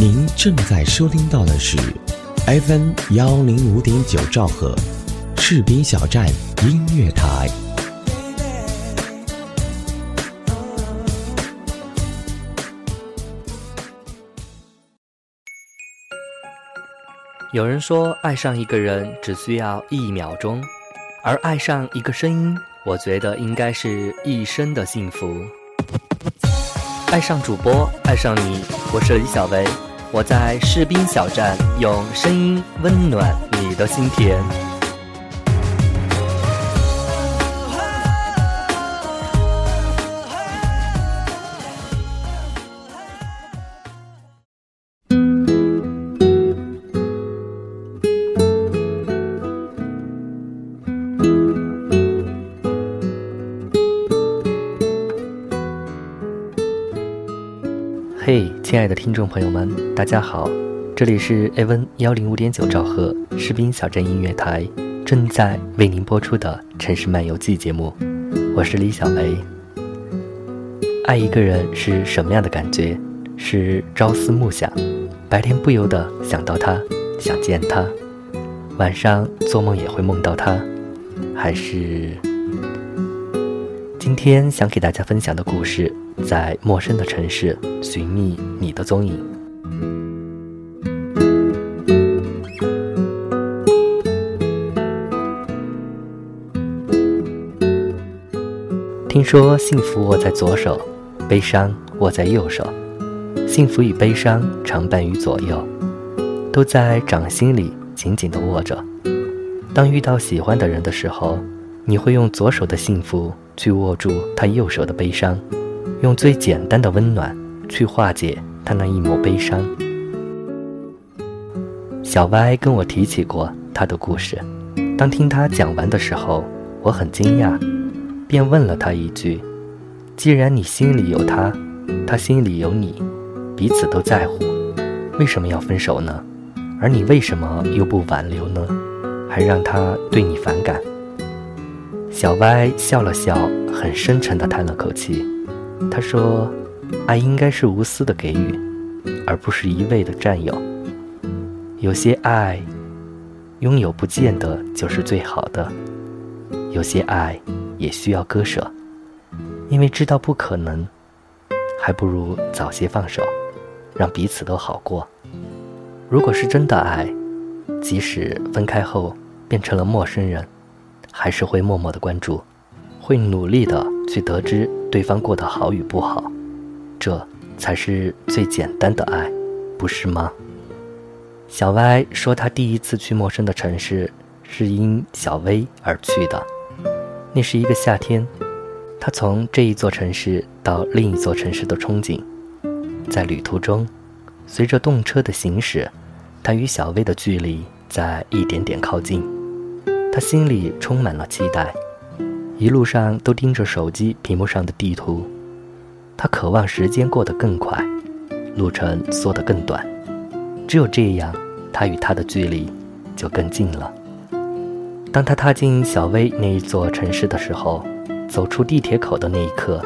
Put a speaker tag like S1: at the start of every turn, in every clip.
S1: 您正在收听到的是 FM 幺零五点九兆赫，赤兵小站音乐台。
S2: 有人说，爱上一个人只需要一秒钟，而爱上一个声音，我觉得应该是一生的幸福。爱上主播，爱上你，我是李小维，我在士兵小站用声音温暖你的心田。亲爱的听众朋友们，大家好，这里是 A V N 幺零五点九兆赫士兵小镇音乐台，正在为您播出的城市漫游记节目，我是李小维。爱一个人是什么样的感觉？是朝思暮想，白天不由得想到他，想见他，晚上做梦也会梦到他，还是？今天想给大家分享的故事。在陌生的城市寻觅你的踪影。听说幸福握在左手，悲伤握在右手。幸福与悲伤常伴于左右，都在掌心里紧紧地握着。当遇到喜欢的人的时候，你会用左手的幸福去握住他右手的悲伤。用最简单的温暖去化解他那一抹悲伤。小歪跟我提起过他的故事，当听他讲完的时候，我很惊讶，便问了他一句：“既然你心里有他，他心里有你，彼此都在乎，为什么要分手呢？而你为什么又不挽留呢？还让他对你反感？”小歪笑了笑，很深沉地叹了口气。他说：“爱应该是无私的给予，而不是一味的占有。有些爱，拥有不见得就是最好的；有些爱，也需要割舍，因为知道不可能，还不如早些放手，让彼此都好过。如果是真的爱，即使分开后变成了陌生人，还是会默默的关注，会努力的去得知。”对方过得好与不好，这才是最简单的爱，不是吗？小歪说，他第一次去陌生的城市是因小薇而去的。那是一个夏天，他从这一座城市到另一座城市的憧憬，在旅途中，随着动车的行驶，他与小薇的距离在一点点靠近，心里充满了期待。一路上都盯着手机屏幕上的地图，他渴望时间过得更快，路程缩得更短，只有这样，他与他的距离就更近了。当他踏进小薇那一座城市的时候，走出地铁口的那一刻，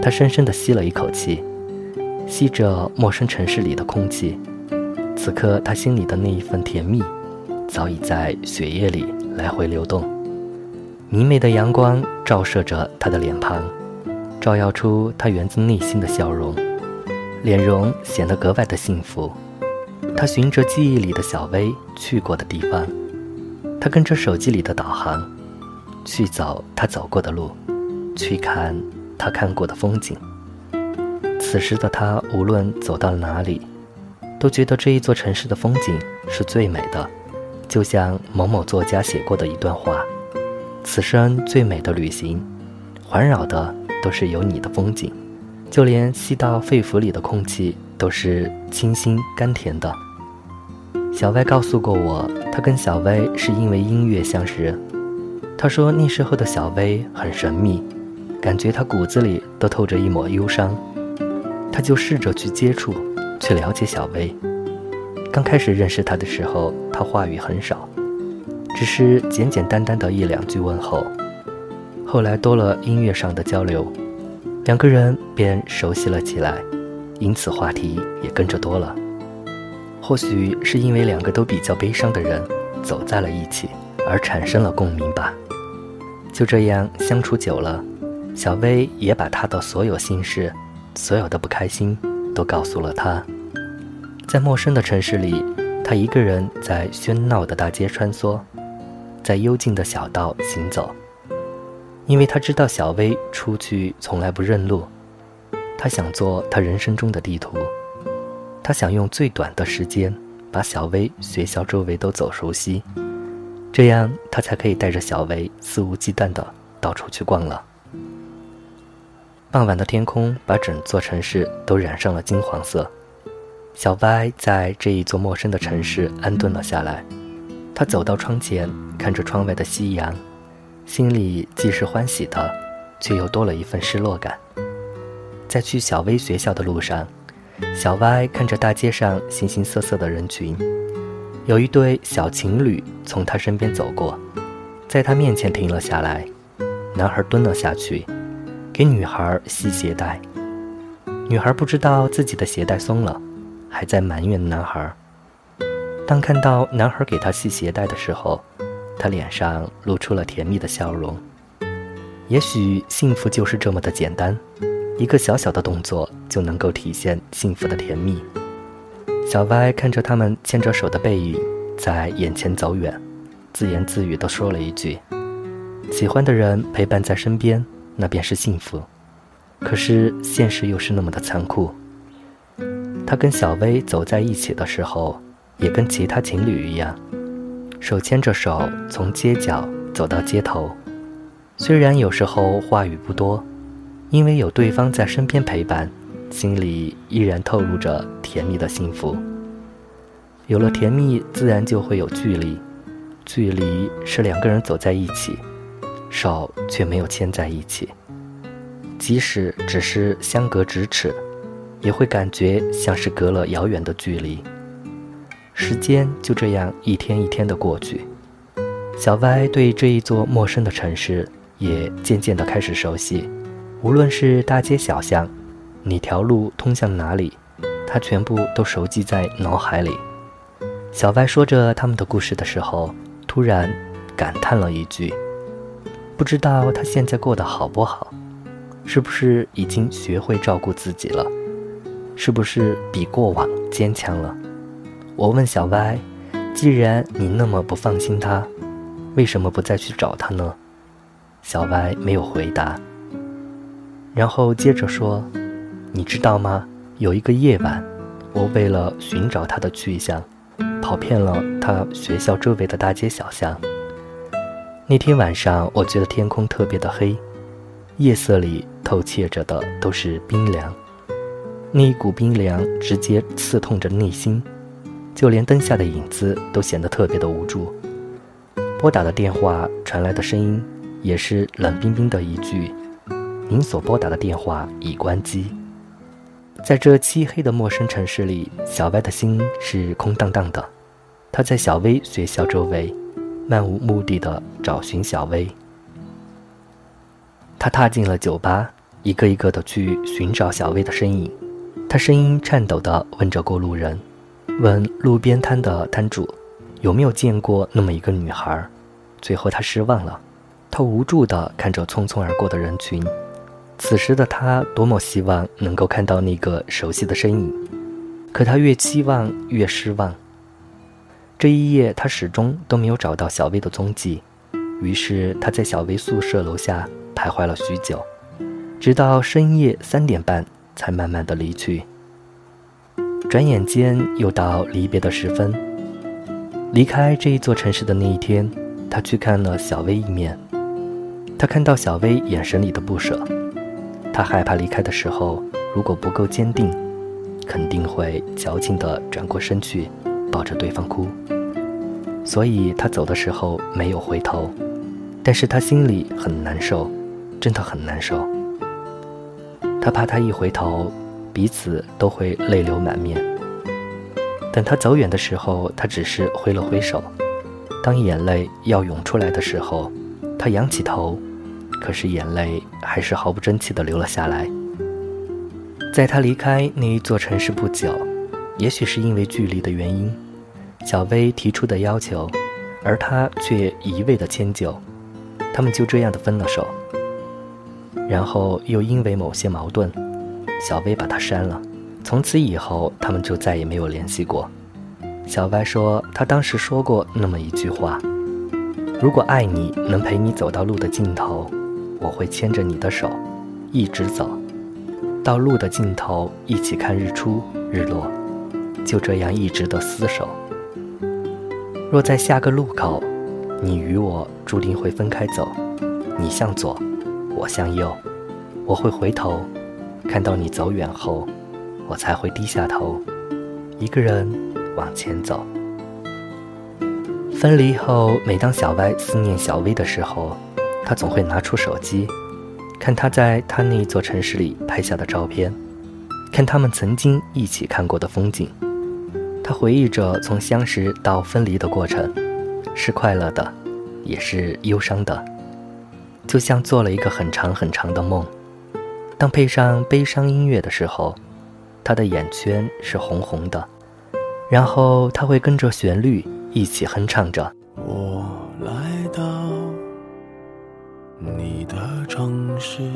S2: 他深深地吸了一口气，吸着陌生城市里的空气。此刻，他心里的那一份甜蜜，早已在血液里来回流动。明媚的阳光照射着他的脸庞，照耀出他源自内心的笑容，脸容显得格外的幸福。他循着记忆里的小薇去过的地方，他跟着手机里的导航，去走他走过的路，去看他看过的风景。此时的他，无论走到了哪里，都觉得这一座城市的风景是最美的，就像某某作家写过的一段话。此生最美的旅行，环绕的都是有你的风景，就连吸到肺腑里的空气都是清新甘甜的。小歪告诉过我，他跟小薇是因为音乐相识。他说那时候的小薇很神秘，感觉他骨子里都透着一抹忧伤。他就试着去接触，去了解小薇。刚开始认识他的时候，他话语很少。只是简简单单的一两句问候，后来多了音乐上的交流，两个人便熟悉了起来，因此话题也跟着多了。或许是因为两个都比较悲伤的人走在了一起，而产生了共鸣吧。就这样相处久了，小薇也把她的所有心事、所有的不开心都告诉了他。在陌生的城市里，他一个人在喧闹的大街穿梭，在幽静的小道行走，因为他知道小薇出去从来不认路。他想做他人生中的地图，他想用最短的时间把小薇学校周围都走熟悉，这样他才可以带着小薇肆无忌惮的到处去逛了。傍晚的天空把整座城市都染上了金黄色，小歪在这一座陌生的城市安顿了下来。他走到窗前，看着窗外的夕阳，心里既是欢喜的，却又多了一份失落感。在去小薇学校的路上，小歪看着大街上形形色色的人群，有一对小情侣从他身边走过，在他面前停了下来。男孩蹲了下去，给女孩系鞋带。女孩不知道自己的鞋带松了，还在埋怨男孩。当看到男孩给她系鞋带的时候，她脸上露出了甜蜜的笑容。也许幸福就是这么的简单。一个小小的动作就能够体现幸福的甜蜜。小歪看着他们牵着手的背影在眼前走远，自言自语地说了一句：“喜欢的人陪伴在身边，那便是幸福。”可是现实又是那么的残酷。他跟小薇走在一起的时候，也跟其他情侣一样，手牵着手从街角走到街头，虽然有时候话语不多。因为有对方在身边陪伴，心里依然透露着甜蜜的幸福。有了甜蜜，自然就会有距离，距离是两个人走在一起，手却没有牵在一起。即使只是相隔咫尺，也会感觉像是隔了遥远的距离。时间就这样一天一天的过去，小歪对这一座陌生的城市也渐渐的开始熟悉。无论是大街小巷，哪条路通向哪里，他全部都熟记在脑海里。小歪说着他们的故事的时候，突然感叹了一句：“不知道他现在过得好不好？是不是已经学会照顾自己了？是不是比过往坚强了？”我问小歪：“既然你那么不放心他，为什么不再去找他呢？”小歪没有回答。然后接着说：“你知道吗？有一个夜晚，我为了寻找他的去向，跑遍了他学校周围的大街小巷。那天晚上，我觉得天空特别的黑，夜色里透切着的都是冰凉。那一股冰凉直接刺痛着内心，就连灯下的影子都显得特别的无助。拨打的电话传来的声音，也是冷冰冰的一句。”您所拨打的电话已关机。在这漆黑的陌生城市里，小歪的心是空荡荡的。他在小薇学校周围，漫无目的的找寻小薇。他踏进了酒吧，一个一个的去寻找小薇的身影。他声音颤抖的问着过路人，问路边摊的摊主，有没有见过那么一个女孩。最后他失望了，他无助的看着匆匆而过的人群。此时的他多么希望能够看到那个熟悉的身影，可他越期望越失望。这一夜，他始终都没有找到小薇的踪迹，于是他在小薇宿舍楼下徘徊了许久，直到深夜三点半才慢慢的离去。转眼间又到离别的时分，离开这一座城市的那一天，他去看了小薇一面，他看到小薇眼神里的不舍。他害怕离开的时候，如果不够坚定，肯定会矫情的转过身去，抱着对方哭。所以他走的时候没有回头，但是他心里很难受，真的很难受。他怕他一回头，彼此都会泪流满面。等他走远的时候，他只是挥了挥手。当眼泪要涌出来的时候，他仰起头。可是眼泪还是毫不争气地流了下来。在他离开那一座城市不久，也许是因为距离的原因，小薇提出的要求，而他却一味的迁就，他们就这样的分了手。然后又因为某些矛盾，小薇把他删了。从此以后，他们就再也没有联系过。小歪说，他当时说过那么一句话：“如果爱你能陪你走到路的尽头，我会牵着你的手，一直走，到路的尽头，一起看日出日落，就这样一直的厮守。若在下个路口，你与我注定会分开走，你向左，我向右，我会回头，看到你走远后。”我才会低下头，一个人往前走。分离后，每当小歪思念小薇的时候，他总会拿出手机，看他在他那座城市里拍下的照片，看他们曾经一起看过的风景。他回忆着从相识到分离的过程，是快乐的，也是忧伤的，就像做了一个很长很长的梦。当配上悲伤音乐的时候。他的眼圈是红红的，然后他会跟着旋律一起哼唱着。
S3: 我来到你的城市，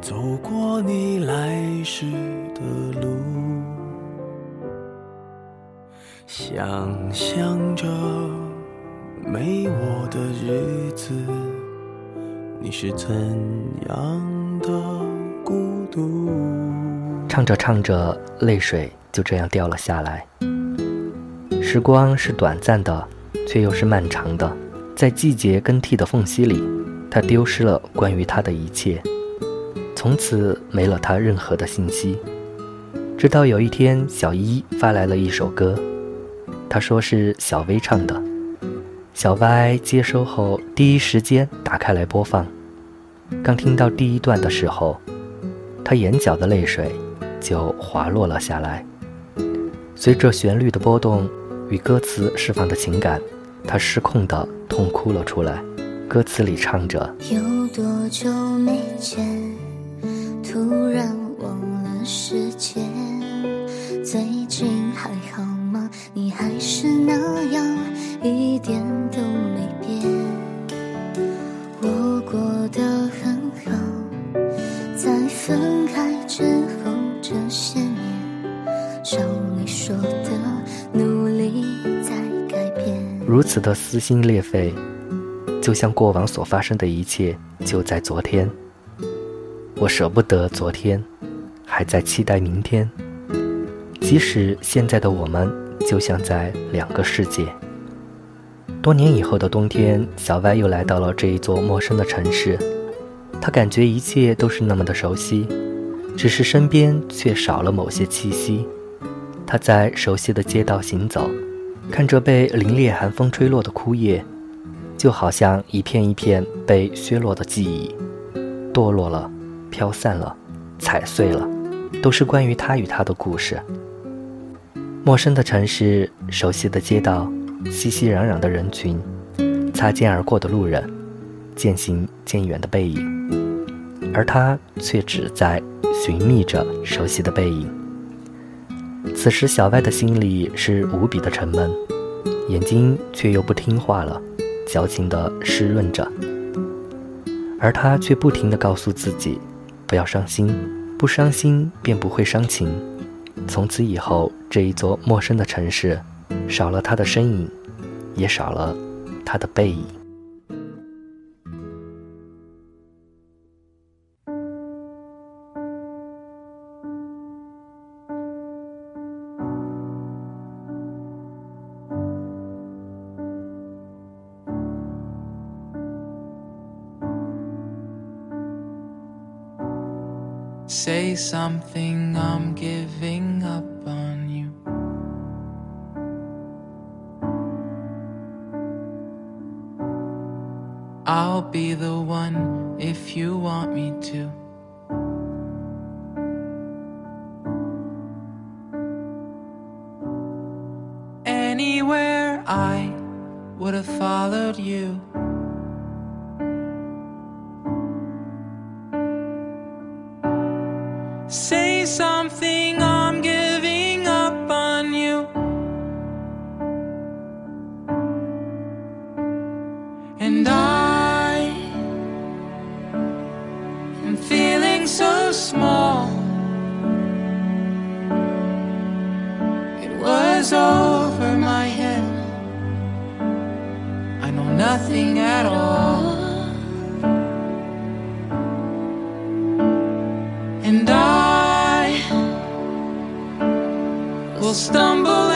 S3: 走过你来时的路，想象着没我的日子，你是怎样的孤独？
S2: 唱着唱着，泪水就这样掉了下来。时光是短暂的，却又是漫长的。在季节更替的缝隙里，他丢失了关于他的一切，从此没了他任何的信息。直到有一天，小一发来了一首歌，他说是小薇唱的。小歪接收后，第一时间打开来播放。刚听到第一段的时候，他眼角的泪水。就滑落了下来。随着旋律的波动与歌词释放的情感，他失控的痛哭了出来。歌词里唱着：
S4: 有多久没见，突然忘了时间。最近还好点都没变。我过得很好，在分开之后。这些年，照你说的，努力在改变。
S2: 如此的撕心裂肺，就像过往所发生的一切就在昨天。我舍不得昨天，还在期待明天。即使现在的我们就像在两个世界。多年以后的冬天，小歪又来到了这一座陌生的城市，他感觉一切都是那么的熟悉。只是身边却少了某些气息。他在熟悉的街道行走，看着被凛冽寒风吹落的枯叶，就好像一片一片被削落的记忆，堕落了，飘散了，踩碎了，都是关于他与他的故事。陌生的城市，熟悉的街道，熙熙攘攘的人群，擦肩而过的路人，渐行渐远的背影，而他却只在。寻觅着熟悉的背影。此时，小歪的心里是无比的沉闷，眼睛却又不听话了，矫情的湿润着。而他却不停的告诉自己，不要伤心，不伤心便不会伤情。从此以后，这一座陌生的城市，少了他的身影，也少了他的背影。
S5: Say something, I'm giving Anywhere I would have followed you. Will stumble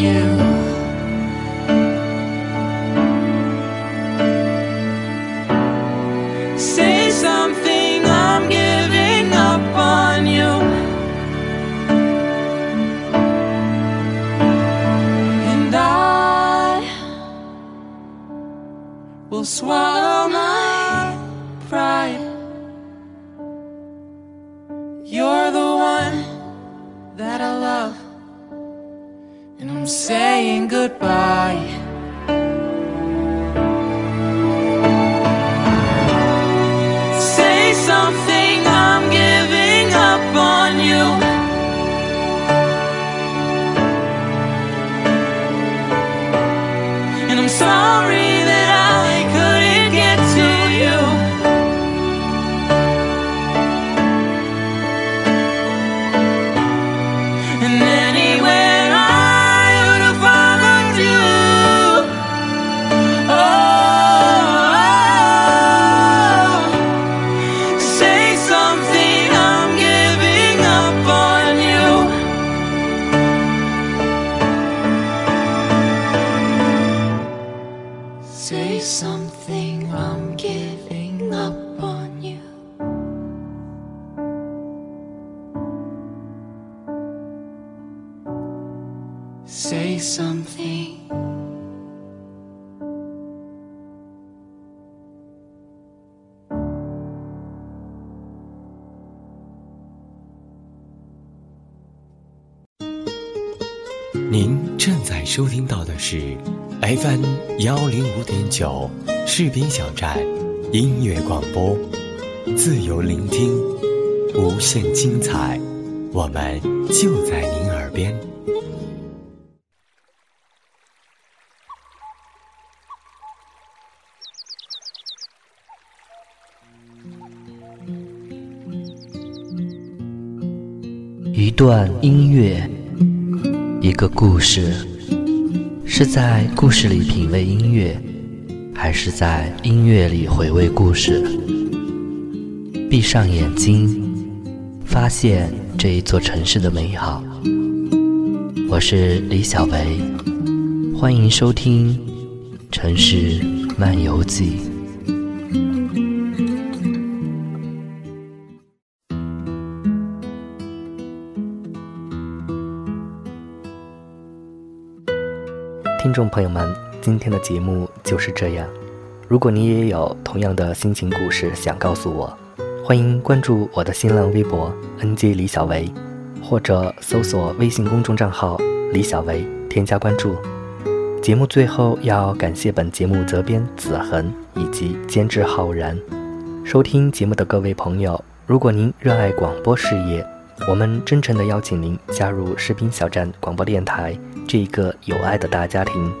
S5: you. Say something, I'm giving up on you. And I will swallow saying goodbye.
S1: 收听到的是 FM 幺零五点九士兵小站音乐广播，自由聆听，无限精彩，我们就在您耳边。
S2: 一段音乐，一个故事，是在故事里品味音乐，还是在音乐里回味故事？闭上眼睛，发现这一座城市的美好。我是李小维，欢迎收听《城市漫游记》。众朋友们，今天的节目就是这样。如果你也有同样的心情故事想告诉我，欢迎关注我的新浪微博 “nj 李小维”，或者搜索微信公众账号“李小维”，添加关注。节目最后要感谢本节目责编子恒以及监制浩然。收听节目的各位朋友，如果您热爱广播事业，我们真诚地邀请您加入士兵小站广播电台这一个有爱的大家庭。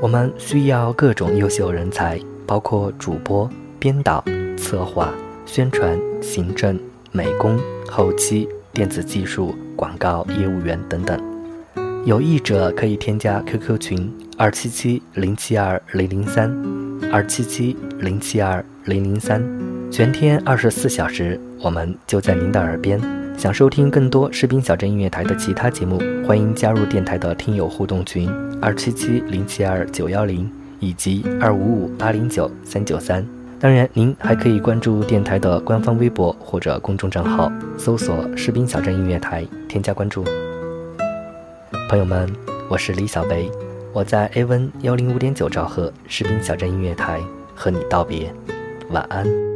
S2: 我们需要各种优秀人才，包括主播、编导、策划、宣传、行政、美工、后期、电子技术、广告业务员等等。有意者可以添加 QQ 群二七七零七二零零三，二七七零七二零零三，全天二十四小时，我们就在您的耳边。想收听更多士兵小镇音乐台的其他节目，欢迎加入电台的听友互动群二七七零七二九幺零以及二五五八零九三九三。当然，您还可以关注电台的官方微博或者公众账号，搜索“士兵小镇音乐台”，添加关注。朋友们，我是李小维，我在 A 温幺零五点九兆赫士兵小镇音乐台和你道别，晚安。